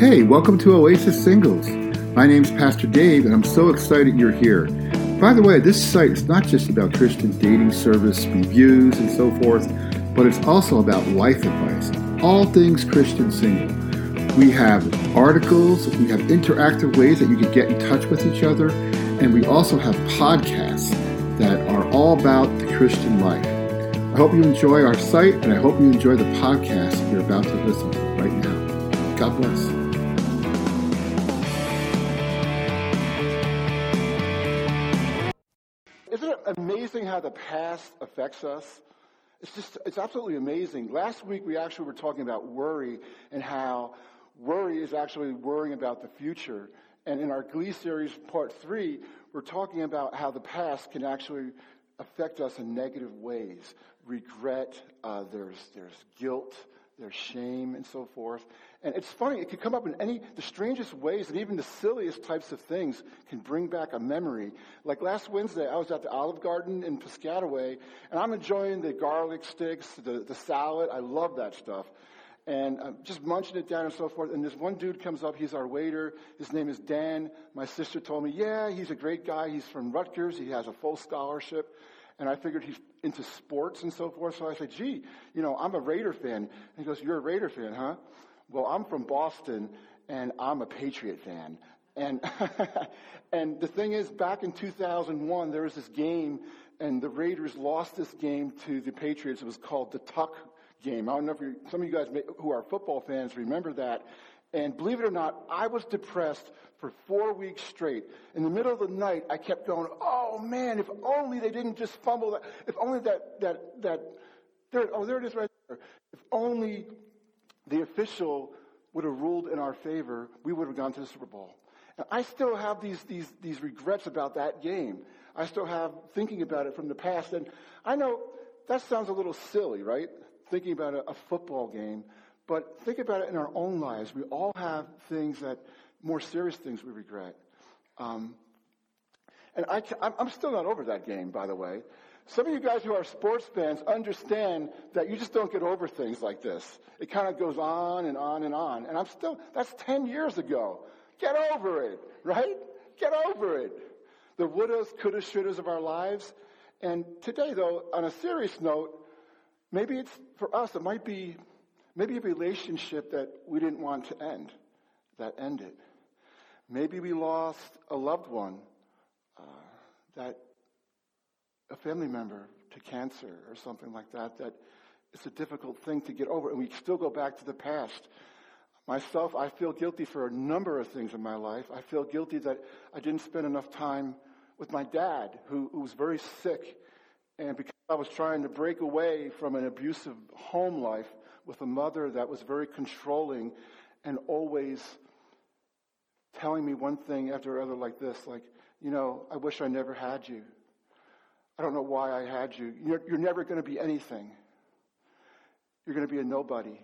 Hey, welcome to Oasis Singles. My name's Pastor Dave, and I'm so excited you're here. By the way, this site is not just about Christian dating service reviews and so forth, but it's also about life advice, all things Christian single. We have articles, we have interactive ways that you can get in touch with each other, and we also have podcasts that are all about the Christian life. I hope you enjoy our site, and I hope you enjoy the podcast you're about to listen to right now. God bless. How the past affects us? It's just, it's absolutely amazing. Last week we actually were talking about worry and how worry is actually worrying about the future. And in our Glee series, part three, we're talking about how the past can actually affect us in negative ways. Regret, uh, there's, there's guilt, there's shame, and so forth. And it's funny, it can come up in any, the strangest ways, and even the silliest types of things can bring back a memory. Like last Wednesday, I was at the Olive Garden in Piscataway, and I'm enjoying the garlic sticks, the, the salad. I love that stuff. And I'm just munching it down and so forth. And this one dude comes up, he's our waiter. His name is Dan. My sister told me, yeah, he's a great guy. He's from Rutgers, he has a full scholarship. And I figured he's into sports and so forth. So I said, gee, you know, I'm a Raider fan. And he goes, you're a Raider fan, huh? Well, I'm from Boston and I'm a Patriot fan. And, and the thing is, back in 2001, there was this game and the Raiders lost this game to the Patriots. It was called the Tuck game. I don't know if you, some of you guys may, who are football fans remember that. And believe it or not, I was depressed for four weeks straight. In the middle of the night, I kept going, oh man, if only they didn't just fumble that, if only that, that, that, there, oh, there it is right there. If only the official would have ruled in our favor, we would have gone to the Super Bowl. And I still have these, these, these regrets about that game. I still have thinking about it from the past. And I know that sounds a little silly, right? Thinking about a, a football game. But think about it in our own lives. We all have things that, more serious things we regret. Um, and I, I'm still not over that game, by the way. Some of you guys who are sports fans understand that you just don't get over things like this. It kind of goes on and on and on. And I'm still, that's 10 years ago. Get over it, right? Get over it. The wouldas, couldas, shouldas of our lives. And today, though, on a serious note, maybe it's for us, it might be maybe a relationship that we didn't want to end, that ended. Maybe we lost a loved one uh, that a family member to cancer or something like that, that it's a difficult thing to get over. And we still go back to the past. Myself, I feel guilty for a number of things in my life. I feel guilty that I didn't spend enough time with my dad, who, who was very sick. And because I was trying to break away from an abusive home life with a mother that was very controlling and always telling me one thing after another like this, like, you know, I wish I never had you. I don't know why I had you. You're, you're never going to be anything. You're going to be a nobody.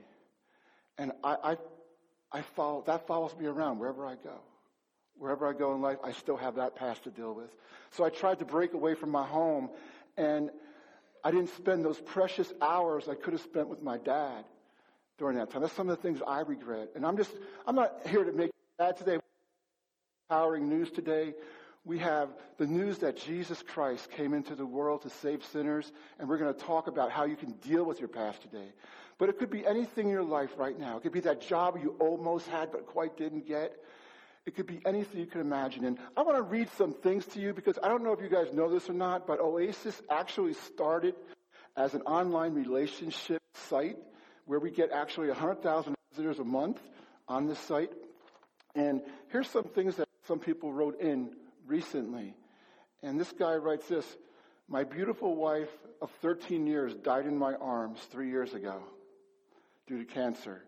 And I, I, I follow, that follows me around wherever I go. Wherever I go in life, I still have that past to deal with. So I tried to break away from my home, and I didn't spend those precious hours I could have spent with my dad during that time. That's some of the things I regret. And I'm just, I'm not here to make bad today. Powering news today we have the news that Jesus Christ came into the world to save sinners, and we're going to talk about how you can deal with your past today. But it could be anything in your life right now. It could be that job you almost had but quite didn't get. It could be anything you can imagine. And I want to read some things to you because I don't know if you guys know this or not, but Oasis actually started as an online relationship site where we get actually 100,000 visitors a month on this site. And here's some things that some people wrote in recently. And this guy writes this My beautiful wife of 13 years died in my arms three years ago due to cancer.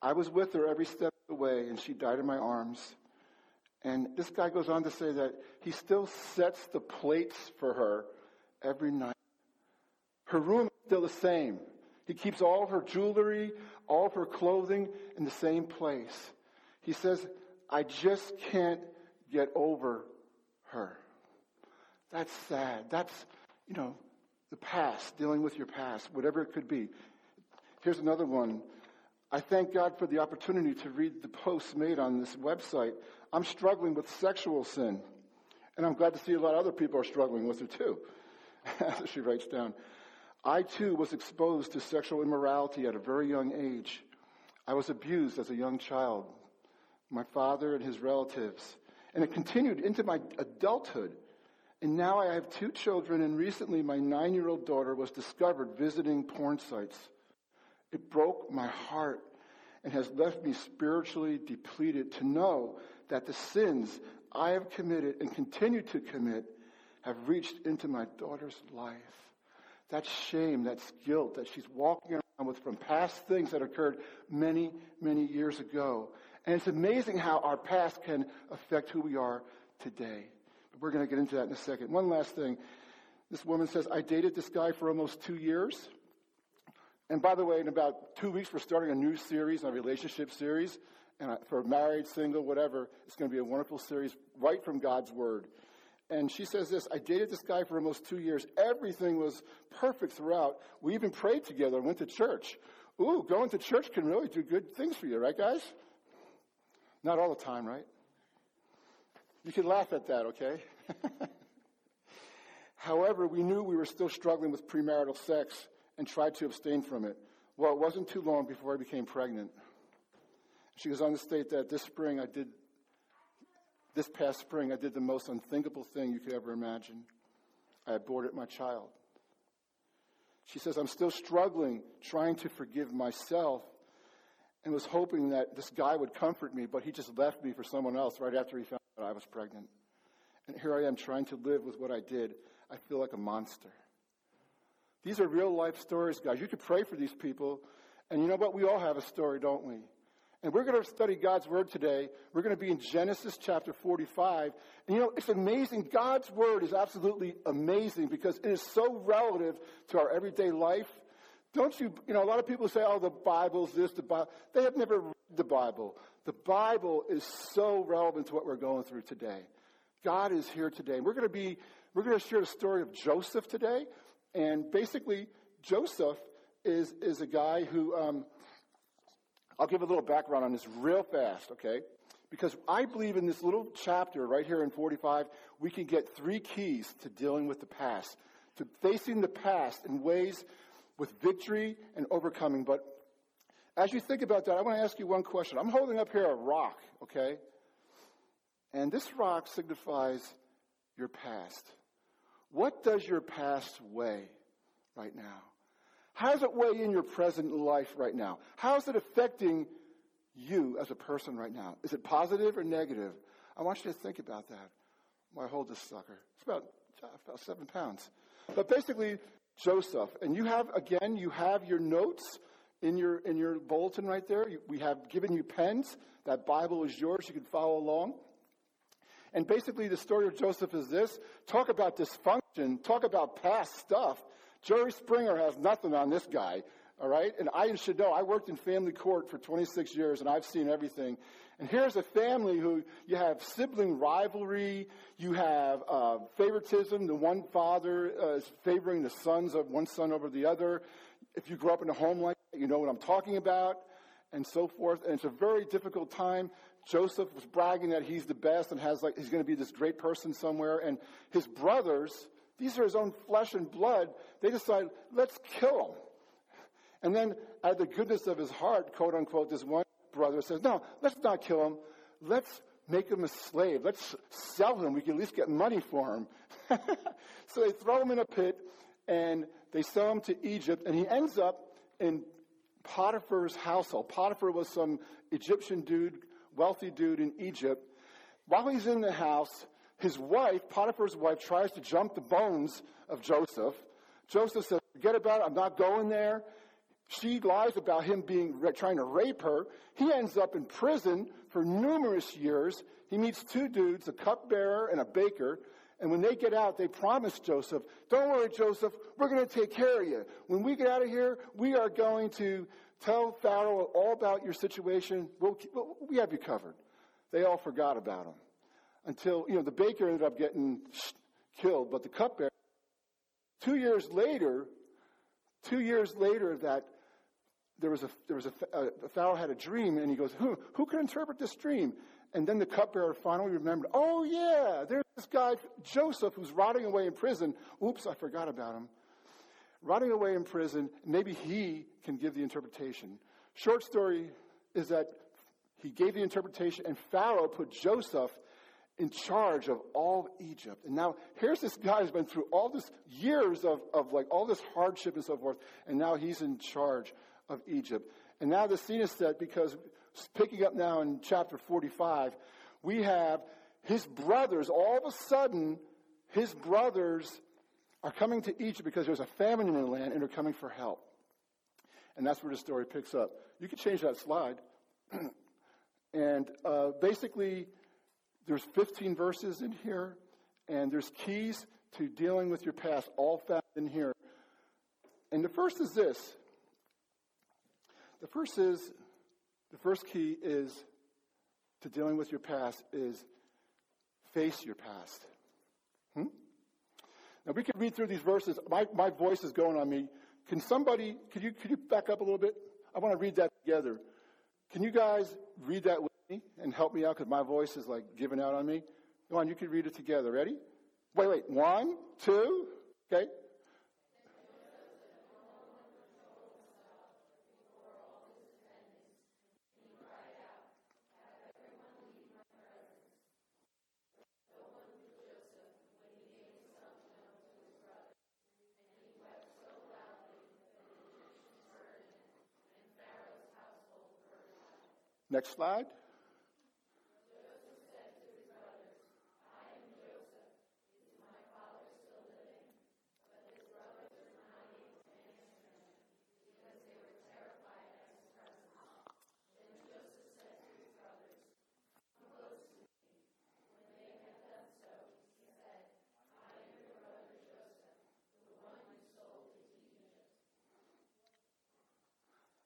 I was with her every step of the way, and she died in my arms. And this guy goes on to say that he still sets the plates for her every night. Her room is still the same. He keeps all her jewelry, all her clothing in the same place. He says, I just can't get over her. That's sad. That's, you know, the past, dealing with your past, whatever it could be. Here's another one. I thank God for the opportunity to read the posts made on this website. I'm struggling with sexual sin, and I'm glad to see a lot of other people are struggling with it too. She writes down, I too was exposed to sexual immorality at a very young age. I was abused as a young child, my father and his relatives, and it continued into my adulthood. And now I have two children, and recently my nine year old daughter was discovered visiting porn sites. It broke my heart and has left me spiritually depleted to know that the sins I have committed and continue to commit have reached into my daughter's life. That shame, that guilt that she's walking around with from past things that occurred many, many years ago. And it's amazing how our past can affect who we are today. But we're going to get into that in a second. One last thing. This woman says, I dated this guy for almost two years. And by the way, in about two weeks, we're starting a new series, a relationship series. And for married, single, whatever, it's going to be a wonderful series right from God's Word. And she says this I dated this guy for almost two years. Everything was perfect throughout. We even prayed together and went to church. Ooh, going to church can really do good things for you, right, guys? Not all the time, right? You can laugh at that, okay? However, we knew we were still struggling with premarital sex and tried to abstain from it. Well, it wasn't too long before I became pregnant. She goes on to state that this spring I did, this past spring, I did the most unthinkable thing you could ever imagine. I aborted my child. She says, I'm still struggling, trying to forgive myself, and was hoping that this guy would comfort me, but he just left me for someone else right after he found out I was pregnant. And here I am trying to live with what I did. I feel like a monster. These are real life stories, guys. You could pray for these people. And you know what? We all have a story, don't we? And we're going to study God's Word today. We're going to be in Genesis chapter 45. And you know, it's amazing. God's Word is absolutely amazing because it is so relative to our everyday life. Don't you, you know, a lot of people say, oh, the Bible's this, the Bible. They have never read the Bible. The Bible is so relevant to what we're going through today. God is here today. We're going to be, we're going to share the story of Joseph today. And basically, Joseph is, is a guy who, um, I'll give a little background on this real fast, okay? Because I believe in this little chapter right here in 45, we can get three keys to dealing with the past, to facing the past in ways with victory and overcoming. But as you think about that, I want to ask you one question. I'm holding up here a rock, okay? And this rock signifies your past. What does your past weigh right now? How does it weigh in your present life right now? How is it affecting you as a person right now? Is it positive or negative? I want you to think about that. Why hold this sucker? It's about, about seven pounds. But basically, Joseph, and you have, again, you have your notes in your, in your bulletin right there. We have given you pens. That Bible is yours. You can follow along. And basically, the story of Joseph is this talk about dysfunction, talk about past stuff. Jerry Springer has nothing on this guy, all right? And I should know, I worked in family court for 26 years and I've seen everything. And here's a family who you have sibling rivalry, you have uh, favoritism. The one father uh, is favoring the sons of one son over the other. If you grow up in a home like that, you know what I'm talking about, and so forth. And it's a very difficult time. Joseph was bragging that he's the best and has like he's going to be this great person somewhere. And his brothers, these are his own flesh and blood, they decide, let's kill him. And then, out of the goodness of his heart, quote unquote, this one brother says, no, let's not kill him. Let's make him a slave. Let's sell him. We can at least get money for him. so they throw him in a pit and they sell him to Egypt, and he ends up in Potiphar's household. Potiphar was some Egyptian dude wealthy dude in Egypt. While he's in the house, his wife, Potiphar's wife, tries to jump the bones of Joseph. Joseph says, Forget about it, I'm not going there. She lies about him being trying to rape her. He ends up in prison for numerous years. He meets two dudes, a cupbearer and a baker. And when they get out, they promise Joseph, Don't worry, Joseph, we're going to take care of you. When we get out of here, we are going to Tell Pharaoh all about your situation. We'll, we have you covered. They all forgot about him until, you know, the baker ended up getting killed, but the cupbearer, two years later, two years later that there was a, there was a, a Pharaoh had a dream, and he goes, who, who can interpret this dream? And then the cupbearer finally remembered, oh yeah, there's this guy, Joseph, who's rotting away in prison. Oops, I forgot about him. Rotting away in prison, maybe he can give the interpretation. Short story is that he gave the interpretation, and Pharaoh put Joseph in charge of all Egypt. And now here's this guy who's been through all this years of, of like all this hardship and so forth, and now he's in charge of Egypt. And now the scene is set because picking up now in chapter 45, we have his brothers, all of a sudden, his brothers are coming to Egypt because there's a famine in the land and they're coming for help. And that's where the story picks up. You can change that slide. and uh, basically, there's 15 verses in here, and there's keys to dealing with your past, all found in here. And the first is this. The first is, the first key is to dealing with your past is face your past. Hmm? Now we can read through these verses. My, my voice is going on me. Can somebody, could you, could you back up a little bit? I want to read that together. Can you guys read that with me and help me out because my voice is like giving out on me? Go on, you can read it together. Ready? Wait, wait. One, two, okay. Next slide.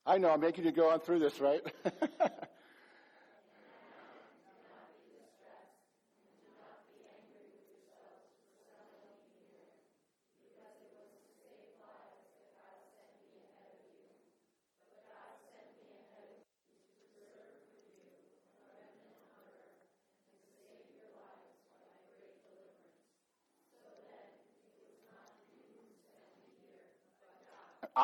I know, I'm making you go on through this, right?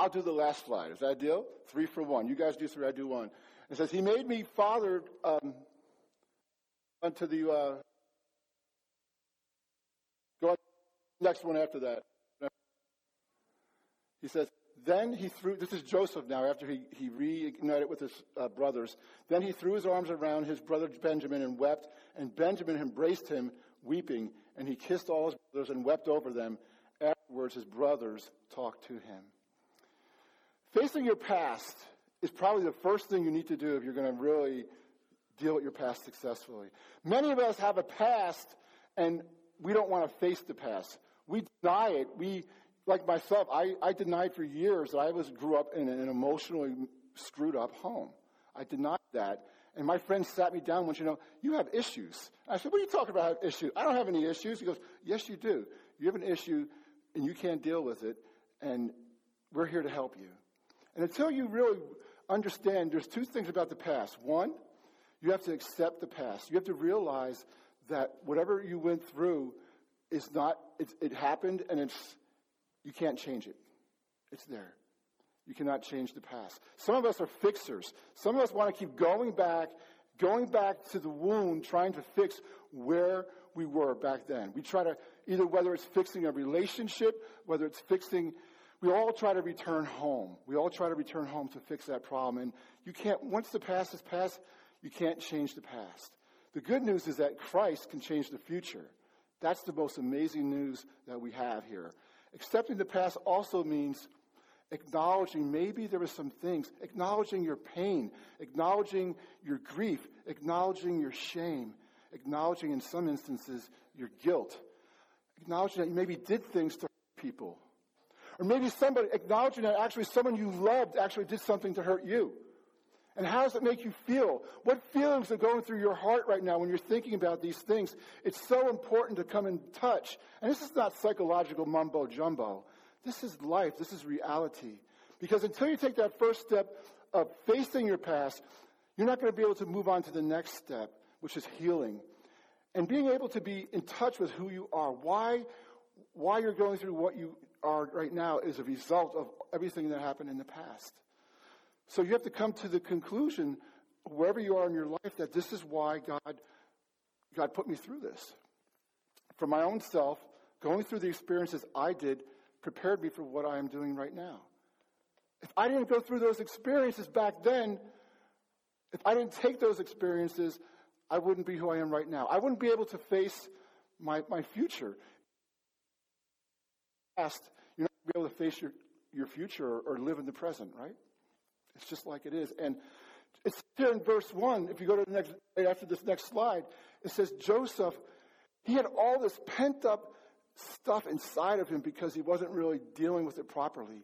I'll do the last slide. Is that a deal? Three for one. You guys do three, I do one. It says, He made me father um, unto the. Uh, go on, next one after that. He says, then he threw, this is Joseph now, after he, he reunited with his uh, brothers. Then he threw his arms around his brother Benjamin and wept, and Benjamin embraced him, weeping, and he kissed all his brothers and wept over them. Afterwards, his brothers talked to him. Facing your past is probably the first thing you need to do if you're going to really deal with your past successfully. Many of us have a past and we don't want to face the past. We deny it. We, like myself, I, I denied for years that I was grew up in an emotionally screwed up home. I denied that. And my friend sat me down once, you know, you have issues. I said, what are you talking about issues? I don't have any issues. He goes, yes, you do. You have an issue and you can't deal with it. And we're here to help you. And until you really understand, there's two things about the past. One, you have to accept the past. You have to realize that whatever you went through is not, it happened and it's, you can't change it. It's there. You cannot change the past. Some of us are fixers. Some of us want to keep going back, going back to the wound, trying to fix where we were back then. We try to, either whether it's fixing a relationship, whether it's fixing we all try to return home. We all try to return home to fix that problem. And you can't, once the past is past, you can't change the past. The good news is that Christ can change the future. That's the most amazing news that we have here. Accepting the past also means acknowledging maybe there were some things, acknowledging your pain, acknowledging your grief, acknowledging your shame, acknowledging in some instances your guilt, acknowledging that you maybe did things to people or maybe somebody acknowledging that actually someone you loved actually did something to hurt you. And how does it make you feel? What feelings are going through your heart right now when you're thinking about these things? It's so important to come in touch. And this is not psychological mumbo jumbo. This is life. This is reality. Because until you take that first step of facing your past, you're not going to be able to move on to the next step, which is healing. And being able to be in touch with who you are. Why, why you're going through what you are right now is a result of everything that happened in the past. So you have to come to the conclusion, wherever you are in your life, that this is why God, God put me through this. For my own self, going through the experiences I did prepared me for what I am doing right now. If I didn't go through those experiences back then, if I didn't take those experiences, I wouldn't be who I am right now. I wouldn't be able to face my, my future. Past, you're not going to be able to face your, your future or, or live in the present, right? It's just like it is. And it's here in verse 1, if you go to the next, right after this next slide, it says Joseph, he had all this pent up stuff inside of him because he wasn't really dealing with it properly.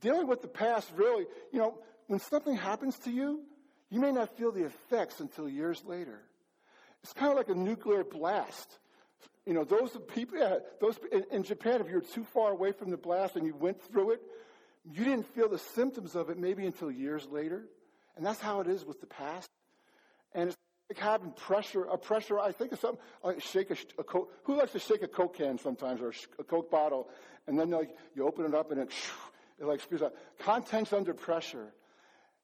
Dealing with the past, really, you know, when something happens to you, you may not feel the effects until years later. It's kind of like a nuclear blast. You know, those people, yeah, those in, in Japan, if you're too far away from the blast and you went through it, you didn't feel the symptoms of it maybe until years later. And that's how it is with the past. And it's like having pressure, a pressure, I think of something like shake a, a Coke. Who likes to shake a Coke can sometimes or a Coke bottle? And then like, you open it up and it, it like spews out. Contents under pressure.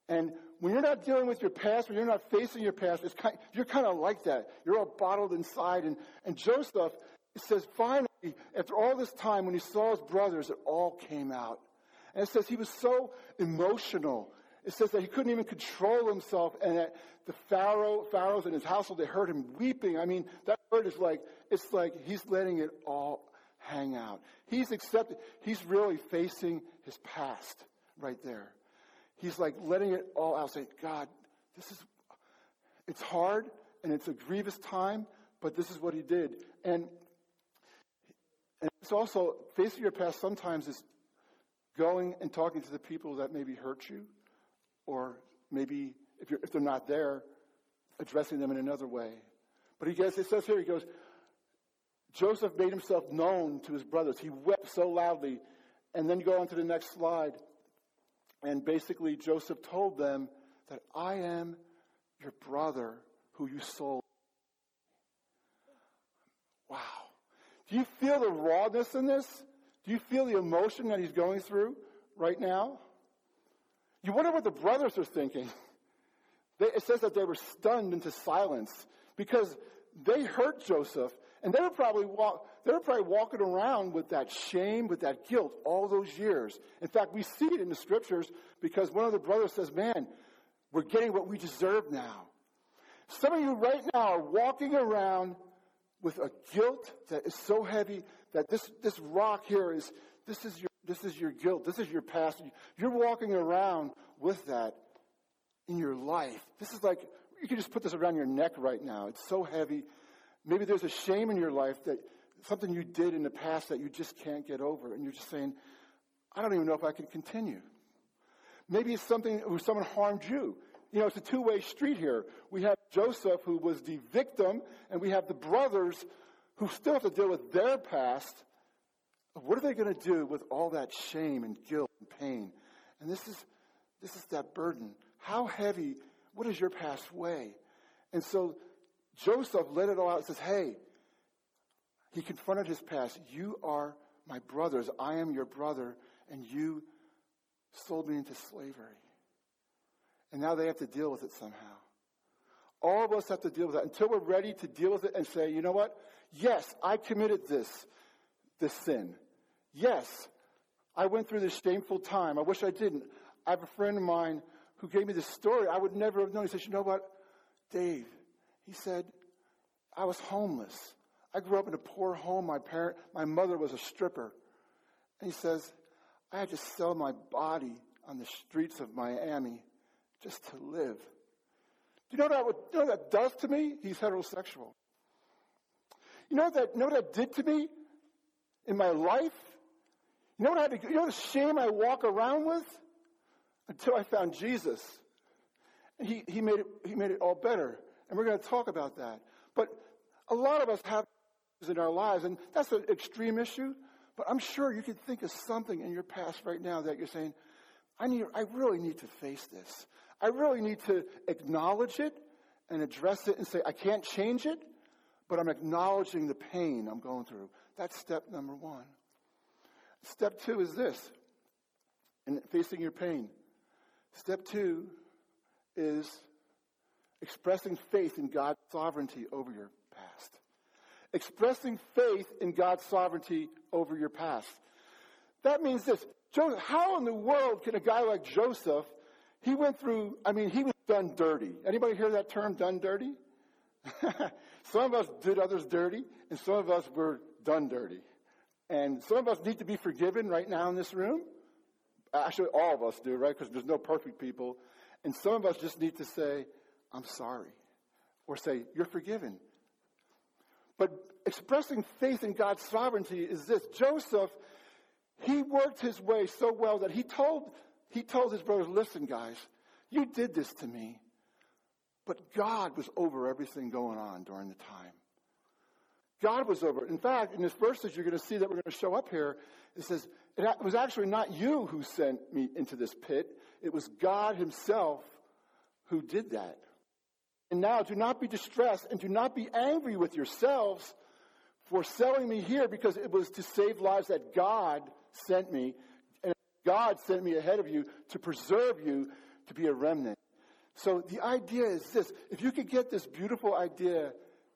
And when you're not dealing with your past, when you're not facing your past, it's kind, you're kind of like that. You're all bottled inside. And, and Joseph says, finally, after all this time, when he saw his brothers, it all came out. And it says he was so emotional. It says that he couldn't even control himself, and that the Pharaoh, Pharaohs in his household, they heard him weeping. I mean, that word is like, it's like he's letting it all hang out. He's accepted, he's really facing his past right there. He's like letting it all out, saying, God, this is, it's hard, and it's a grievous time, but this is what he did. And, and it's also, facing your past sometimes is going and talking to the people that maybe hurt you, or maybe if, if they're not there, addressing them in another way. But he gets, it says here, he goes, Joseph made himself known to his brothers. He wept so loudly. And then you go on to the next slide. And basically, Joseph told them that I am your brother who you sold. Wow. Do you feel the rawness in this? Do you feel the emotion that he's going through right now? You wonder what the brothers are thinking. They, it says that they were stunned into silence because they hurt Joseph, and they were probably walk, they were probably walking around with that shame, with that guilt all those years. In fact, we see it in the scriptures because one of the brothers says, "Man, we're getting what we deserve now." Some of you right now are walking around with a guilt that is so heavy that this, this rock here is, this is your, this is your guilt. This is your past. You're walking around with that in your life. This is like, you can just put this around your neck right now. It's so heavy. Maybe there's a shame in your life that something you did in the past that you just can't get over. And you're just saying, I don't even know if I can continue. Maybe it's something where someone harmed you. You know, it's a two way street here. We have Joseph, who was the victim, and we have the brothers who still have to deal with their past. What are they going to do with all that shame and guilt and pain? And this is, this is that burden. How heavy, what does your past weigh? And so Joseph let it all out and says, Hey, he confronted his past. You are my brothers. I am your brother, and you sold me into slavery. And now they have to deal with it somehow. All of us have to deal with that until we're ready to deal with it and say, you know what? Yes, I committed this, this sin. Yes, I went through this shameful time. I wish I didn't. I have a friend of mine who gave me this story I would never have known. He said, you know what, Dave? He said, I was homeless. I grew up in a poor home. My parent, my mother was a stripper. And he says, I had to sell my body on the streets of Miami just to live. Do you know that what, you know that does to me? He's heterosexual. You know that, you know what that did to me in my life? You know what I had to, you know the shame I walk around with? Until I found Jesus. He, he, made it, he made it all better. And we're going to talk about that. But a lot of us have in our lives, and that's an extreme issue. But I'm sure you can think of something in your past right now that you're saying, I, need, I really need to face this. I really need to acknowledge it and address it and say, I can't change it, but I'm acknowledging the pain I'm going through. That's step number one. Step two is this in facing your pain. Step two is expressing faith in God's sovereignty over your past. Expressing faith in God's sovereignty over your past. That means this. Joseph, how in the world can a guy like Joseph, he went through, I mean, he was done dirty. Anybody hear that term, done dirty? some of us did others dirty, and some of us were done dirty. And some of us need to be forgiven right now in this room. Actually, all of us do, right? Because there's no perfect people. And some of us just need to say, I'm sorry. Or say, You're forgiven. But expressing faith in God's sovereignty is this Joseph, he worked his way so well that he told, he told his brothers, Listen, guys, you did this to me. But God was over everything going on during the time. God was over. In fact, in this verses you're going to see that we're going to show up here, it says, it was actually not you who sent me into this pit. It was God himself who did that. And now do not be distressed and do not be angry with yourselves for selling me here because it was to save lives that God sent me. And God sent me ahead of you to preserve you to be a remnant. So the idea is this if you could get this beautiful idea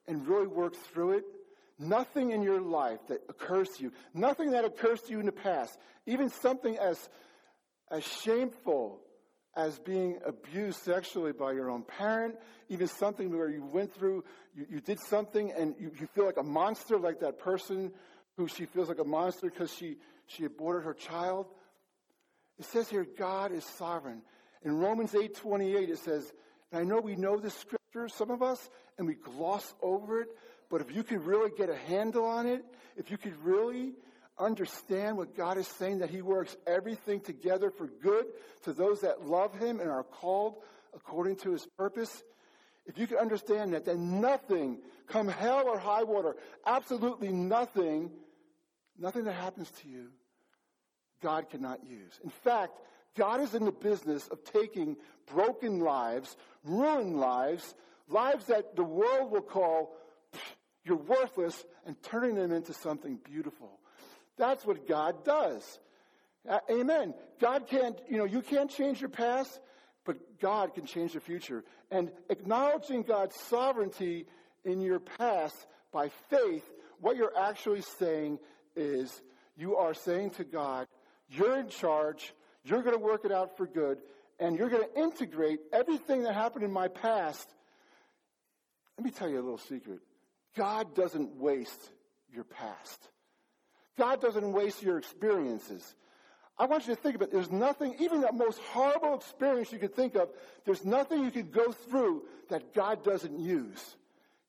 and really work through it, nothing in your life that occurs to you, nothing that occurs to you in the past, even something as, as shameful as being abused sexually by your own parent, even something where you went through, you, you did something and you, you feel like a monster, like that person who she feels like a monster because she, she aborted her child. It says here, God is sovereign. In Romans 8:28 it says, and I know we know this scripture, some of us, and we gloss over it, but if you could really get a handle on it, if you could really understand what God is saying, that He works everything together for good to those that love Him and are called according to His purpose, if you can understand that, then nothing, come hell or high water, absolutely nothing, nothing that happens to you, God cannot use. In fact, God is in the business of taking broken lives, ruined lives, lives that the world will call you're worthless, and turning them into something beautiful. That's what God does. Uh, amen. God can't, you know, you can't change your past, but God can change the future. And acknowledging God's sovereignty in your past by faith, what you're actually saying is you are saying to God, you're in charge, you're going to work it out for good, and you're going to integrate everything that happened in my past. Let me tell you a little secret. God doesn't waste your past. God doesn't waste your experiences. I want you to think about it. There's nothing, even the most horrible experience you could think of, there's nothing you could go through that God doesn't use.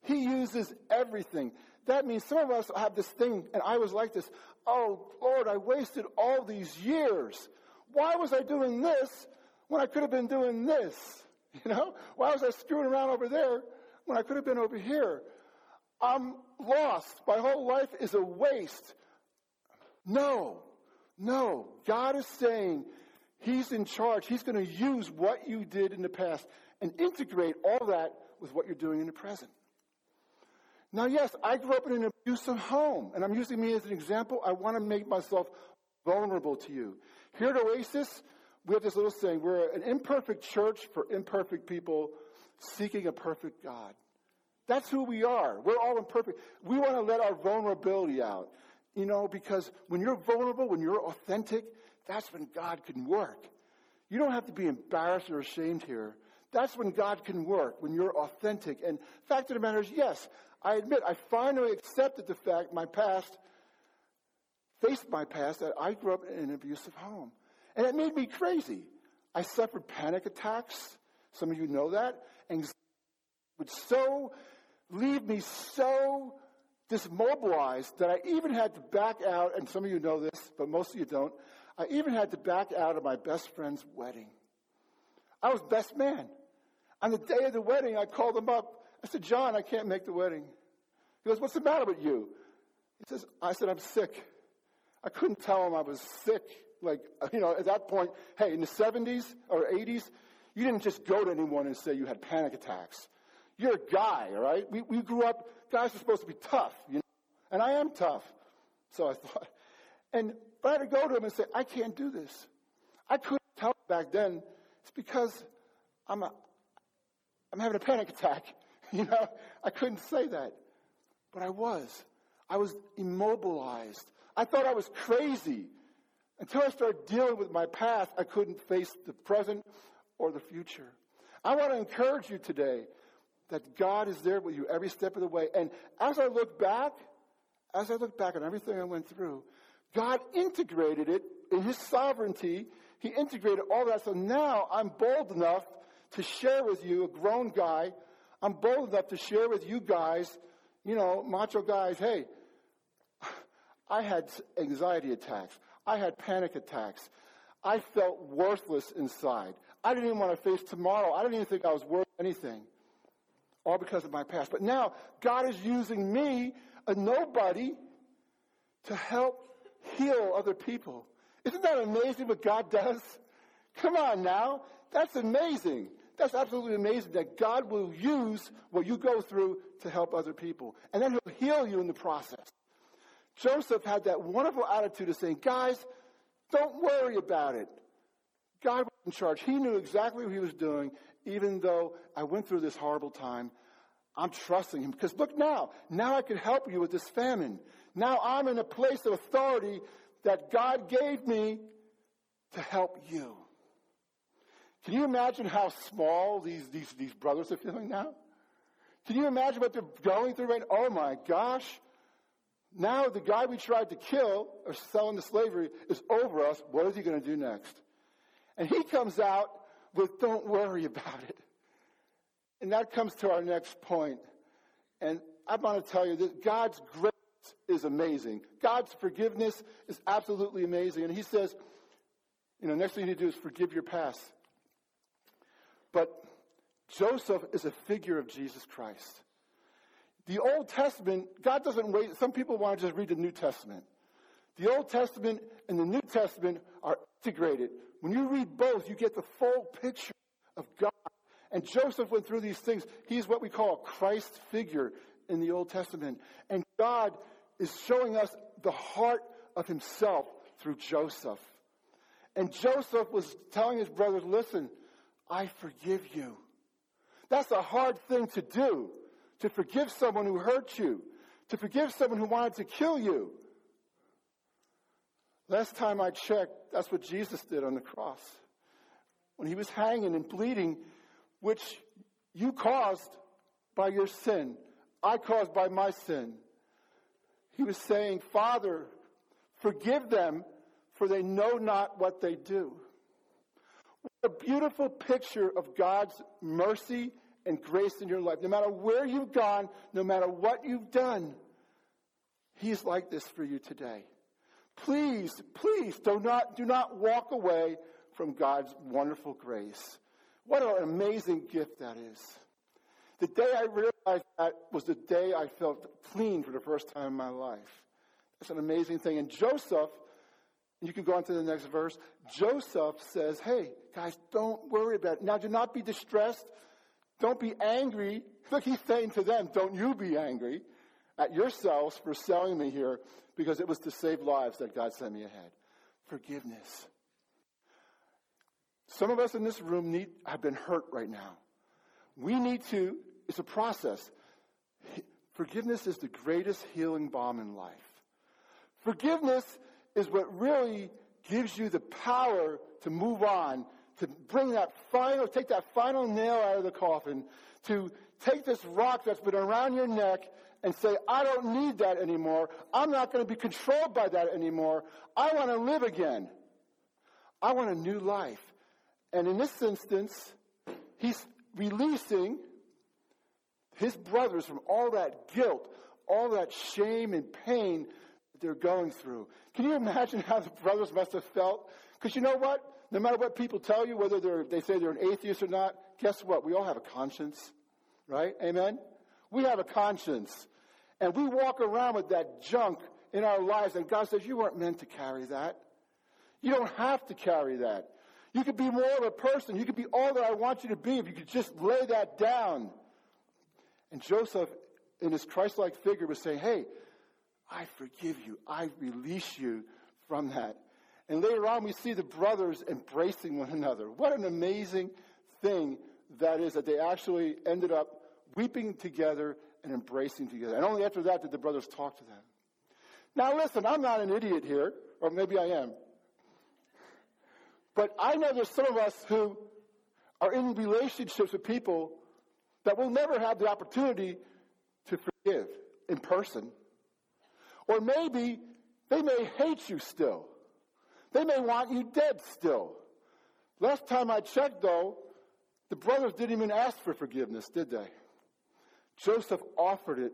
He uses everything. That means some of us have this thing, and I was like this. Oh, Lord, I wasted all these years. Why was I doing this when I could have been doing this? You know? Why was I screwing around over there when I could have been over here? I'm lost. My whole life is a waste. No, no. God is saying He's in charge. He's going to use what you did in the past and integrate all that with what you're doing in the present. Now, yes, I grew up in an abusive home, and I'm using me as an example. I want to make myself vulnerable to you. Here at Oasis, we have this little saying we're an imperfect church for imperfect people seeking a perfect God. That's who we are. We're all imperfect. We want to let our vulnerability out, you know, because when you're vulnerable, when you're authentic, that's when God can work. You don't have to be embarrassed or ashamed here. That's when God can work, when you're authentic. And fact of the matter is, yes, I admit, I finally accepted the fact my past, faced my past, that I grew up in an abusive home. And it made me crazy. I suffered panic attacks. Some of you know that. Anxiety would so leave me so dismobilized that I even had to back out, and some of you know this, but most of you don't. I even had to back out of my best friend's wedding. I was best man. On the day of the wedding, I called him up. I said, John, I can't make the wedding. He goes, What's the matter with you? He says, I said, I'm sick. I couldn't tell him I was sick. Like, you know, at that point, hey, in the 70s or 80s, you didn't just go to anyone and say you had panic attacks. You're a guy, all right? We, we grew up, guys are supposed to be tough, you know? And I am tough. So I thought, and but I had to go to him and say, I can't do this. I couldn't tell back then. It's because I'm a, I'm having a panic attack. You know, I couldn't say that. But I was. I was immobilized. I thought I was crazy. Until I started dealing with my past, I couldn't face the present or the future. I want to encourage you today that God is there with you every step of the way. And as I look back, as I look back on everything I went through, God integrated it in His sovereignty. He integrated all that. So now I'm bold enough to share with you, a grown guy, I'm bold enough to share with you guys, you know, macho guys, hey, I had anxiety attacks. I had panic attacks. I felt worthless inside. I didn't even want to face tomorrow. I didn't even think I was worth anything. All because of my past. But now, God is using me, a nobody, to help heal other people. Isn't that amazing what God does? Come on now. That's amazing. That's absolutely amazing that God will use what you go through to help other people. And then He'll heal you in the process. Joseph had that wonderful attitude of saying, guys, don't worry about it. God was in charge. He knew exactly what he was doing, even though I went through this horrible time. I'm trusting him because look now, now I can help you with this famine. Now I'm in a place of authority that God gave me to help you. Can you imagine how small these, these, these brothers are feeling now? Can you imagine what they're going through right now? Oh my gosh. Now the guy we tried to kill or sell into slavery is over us. What is he going to do next? And he comes out with, don't worry about it. And that comes to our next point. And I want to tell you that God's grace is amazing. God's forgiveness is absolutely amazing. And he says, you know, next thing you need to do is forgive your past. But Joseph is a figure of Jesus Christ. The Old Testament, God doesn't wait. Some people want to just read the New Testament. The Old Testament and the New Testament are integrated. When you read both, you get the full picture of God. And Joseph went through these things. He's what we call a Christ figure in the Old Testament. And God is showing us the heart of himself through Joseph. And Joseph was telling his brothers, listen, I forgive you. That's a hard thing to do to forgive someone who hurt you, to forgive someone who wanted to kill you. Last time I checked, that's what Jesus did on the cross. When he was hanging and bleeding, which you caused by your sin, I caused by my sin. He was saying, Father, forgive them, for they know not what they do. What a beautiful picture of God's mercy and grace in your life. No matter where you've gone, no matter what you've done, He's like this for you today. Please, please do not, do not walk away from God's wonderful grace. What an amazing gift that is. The day I realized that was the day I felt clean for the first time in my life. It's an amazing thing. And Joseph, you can go on to the next verse. Joseph says, Hey, guys, don't worry about it. Now, do not be distressed. Don't be angry. Look, he's saying to them, don't you be angry at yourselves for selling me here because it was to save lives that God sent me ahead. Forgiveness. Some of us in this room need, have been hurt right now. We need to, it's a process. Forgiveness is the greatest healing balm in life. Forgiveness is what really gives you the power to move on to bring that final, take that final nail out of the coffin, to take this rock that's been around your neck and say, I don't need that anymore. I'm not going to be controlled by that anymore. I want to live again. I want a new life. And in this instance, he's releasing his brothers from all that guilt, all that shame and pain that they're going through. Can you imagine how the brothers must have felt? Because you know what? No matter what people tell you, whether they say they're an atheist or not, guess what? We all have a conscience, right? Amen? We have a conscience. And we walk around with that junk in our lives, and God says, You weren't meant to carry that. You don't have to carry that. You could be more of a person. You could be all that I want you to be if you could just lay that down. And Joseph, in his Christ like figure, was saying, Hey, I forgive you. I release you from that. And later on, we see the brothers embracing one another. What an amazing thing that is that they actually ended up weeping together and embracing together. And only after that did the brothers talk to them. Now, listen, I'm not an idiot here, or maybe I am. But I know there's some of us who are in relationships with people that will never have the opportunity to forgive in person. Or maybe they may hate you still. They may want you dead still. Last time I checked, though, the brothers didn't even ask for forgiveness, did they? Joseph offered it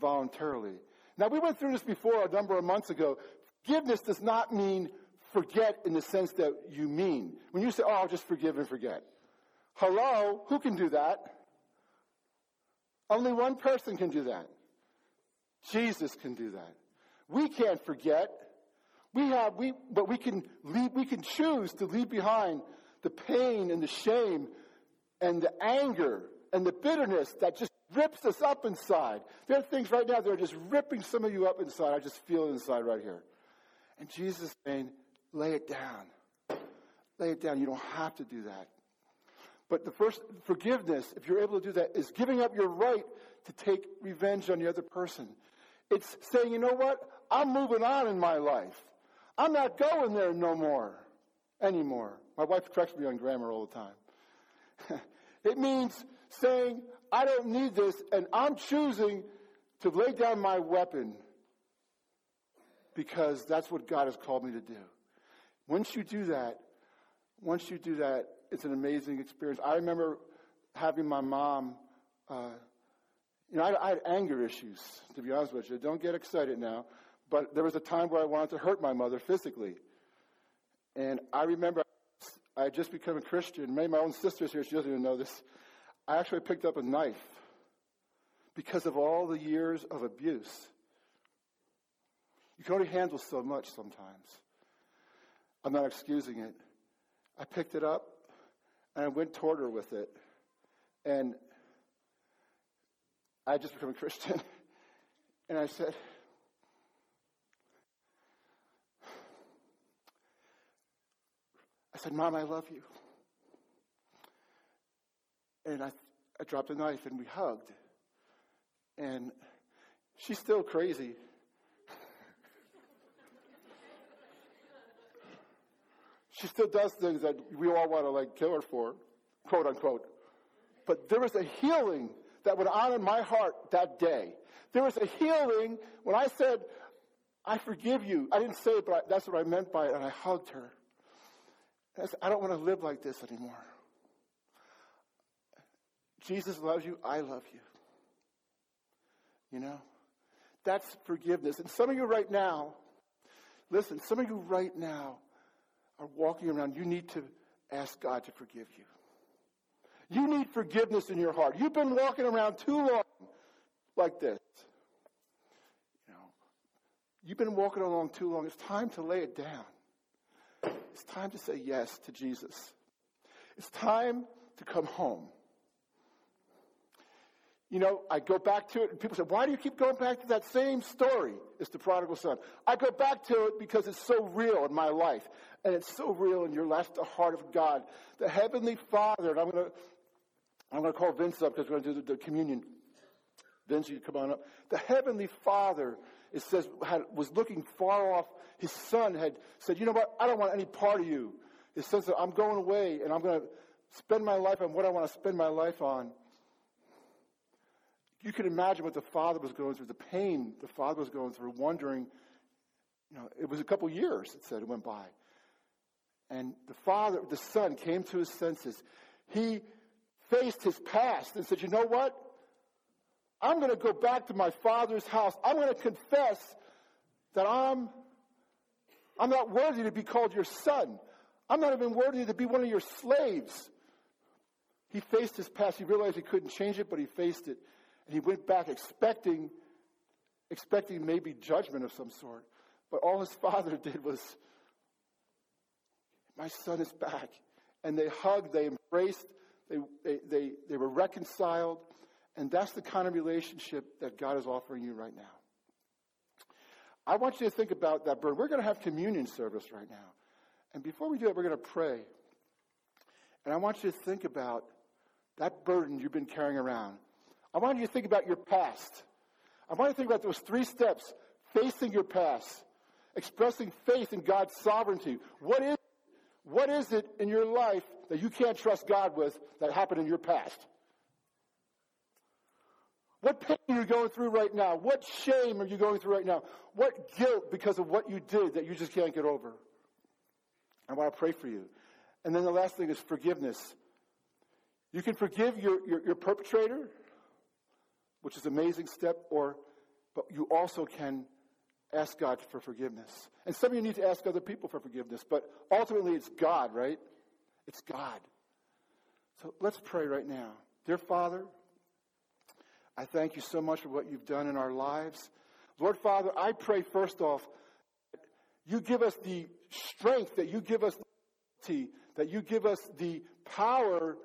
voluntarily. Now, we went through this before a number of months ago. Forgiveness does not mean forget in the sense that you mean. When you say, oh, I'll just forgive and forget. Hello? Who can do that? Only one person can do that. Jesus can do that. We can't forget. We have, we, but we can leave, we can choose to leave behind the pain and the shame and the anger and the bitterness that just rips us up inside. There are things right now that are just ripping some of you up inside. I just feel it inside right here. And Jesus is saying, lay it down. Lay it down. You don't have to do that. But the first forgiveness, if you're able to do that, is giving up your right to take revenge on the other person. It's saying, you know what? I'm moving on in my life. I'm not going there no more anymore. My wife corrects me on grammar all the time. it means saying, I don't need this, and I'm choosing to lay down my weapon because that's what God has called me to do. Once you do that, once you do that, it's an amazing experience. I remember having my mom, uh, you know, I, I had anger issues, to be honest with you. Don't get excited now. But there was a time where I wanted to hurt my mother physically. And I remember I had just become a Christian. Maybe my own sister's here, she doesn't even know this. I actually picked up a knife because of all the years of abuse. You can only handle so much sometimes. I'm not excusing it. I picked it up and I went toward her with it. And I just become a Christian. And I said, I said, Mom, I love you. And I, I dropped a knife and we hugged. And she's still crazy. she still does things that we all want to like kill her for, quote unquote. But there was a healing that went on in my heart that day. There was a healing when I said, I forgive you. I didn't say it, but I, that's what I meant by it. And I hugged her. I, said, I don't want to live like this anymore. Jesus loves you. I love you. You know? That's forgiveness. And some of you right now, listen, some of you right now are walking around. You need to ask God to forgive you. You need forgiveness in your heart. You've been walking around too long like this. You know, you've been walking along too long. It's time to lay it down. It's time to say yes to Jesus. It's time to come home. You know, I go back to it, and people say, Why do you keep going back to that same story? It's the prodigal son. I go back to it because it's so real in my life. And it's so real in your life, the heart of God. The Heavenly Father, and I'm going to I'm going to call Vince up because we're going to do the, the communion. Vince, you come on up. The Heavenly Father, it says, had, was looking far off. His son had said, You know what? I don't want any part of you. His son said, I'm going away and I'm going to spend my life on what I want to spend my life on. You can imagine what the father was going through, the pain the father was going through, wondering, you know, it was a couple years, it said, it went by. And the father, the son came to his senses. He faced his past and said, you know what? I'm going to go back to my father's house. I'm going to confess that I'm, I'm not worthy to be called your son. I'm not even worthy to be one of your slaves. He faced his past. He realized he couldn't change it, but he faced it. And he went back expecting, expecting maybe judgment of some sort. But all his father did was my son is back. And they hugged, they embraced, they, they, they, they were reconciled. And that's the kind of relationship that God is offering you right now. I want you to think about that burden. We're going to have communion service right now. And before we do it, we're going to pray. And I want you to think about that burden you've been carrying around. I want you to think about your past. I want you to think about those three steps facing your past, expressing faith in God's sovereignty. What is, what is it in your life that you can't trust God with that happened in your past? What pain are you going through right now? What shame are you going through right now? What guilt because of what you did that you just can't get over? I want to pray for you. And then the last thing is forgiveness. You can forgive your, your, your perpetrator, which is an amazing step, or but you also can ask God for forgiveness. And some of you need to ask other people for forgiveness, but ultimately it's God, right? It's God. So let's pray right now. Dear Father, I thank you so much for what you've done in our lives. Lord Father, I pray first off, you give us the strength, that you give us the that you give us the power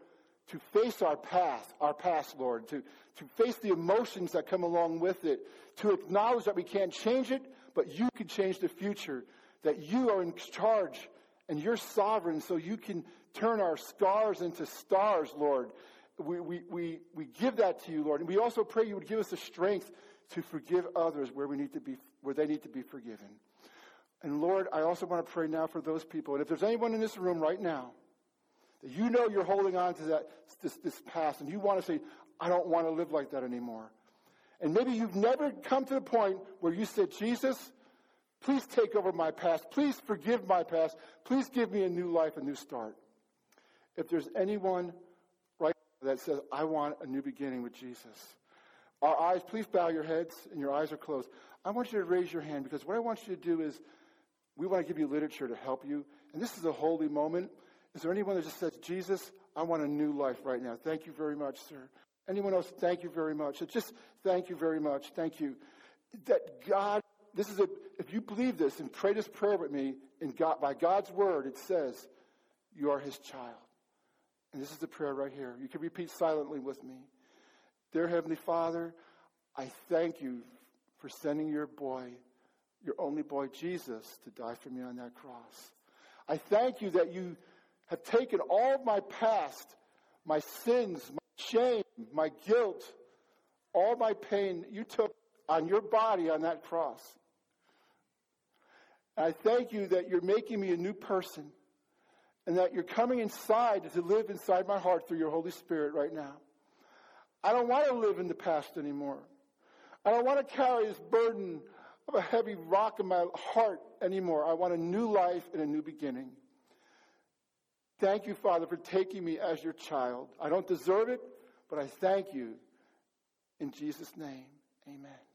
to face our past, our past, Lord, to, to face the emotions that come along with it, to acknowledge that we can't change it, but you can change the future, that you are in charge and you're sovereign, so you can turn our scars into stars, Lord, we, we, we, we give that to you, Lord. And we also pray you would give us the strength to forgive others where we need to be, where they need to be forgiven. And Lord, I also want to pray now for those people. And if there's anyone in this room right now that you know you're holding on to that this, this past and you want to say, I don't want to live like that anymore. And maybe you've never come to the point where you said, Jesus, please take over my past. Please forgive my past. Please give me a new life, a new start. If there's anyone right that says, I want a new beginning with Jesus. Our eyes, please bow your heads and your eyes are closed. I want you to raise your hand because what I want you to do is we want to give you literature to help you. And this is a holy moment. Is there anyone that just says, Jesus, I want a new life right now? Thank you very much, sir. Anyone else? Thank you very much. So just thank you very much. Thank you. That God, this is a, if you believe this and pray this prayer with me, in God, by God's word, it says, you are his child. And this is the prayer right here. You can repeat silently with me. Dear Heavenly Father, I thank you for sending your boy, your only boy, Jesus, to die for me on that cross. I thank you that you have taken all of my past, my sins, my shame, my guilt, all my pain you took on your body on that cross. And I thank you that you're making me a new person and that you're coming inside to live inside my heart through your Holy Spirit right now. I don't want to live in the past anymore. I don't want to carry this burden of a heavy rock in my heart anymore. I want a new life and a new beginning. Thank you, Father, for taking me as your child. I don't deserve it, but I thank you. In Jesus' name, amen.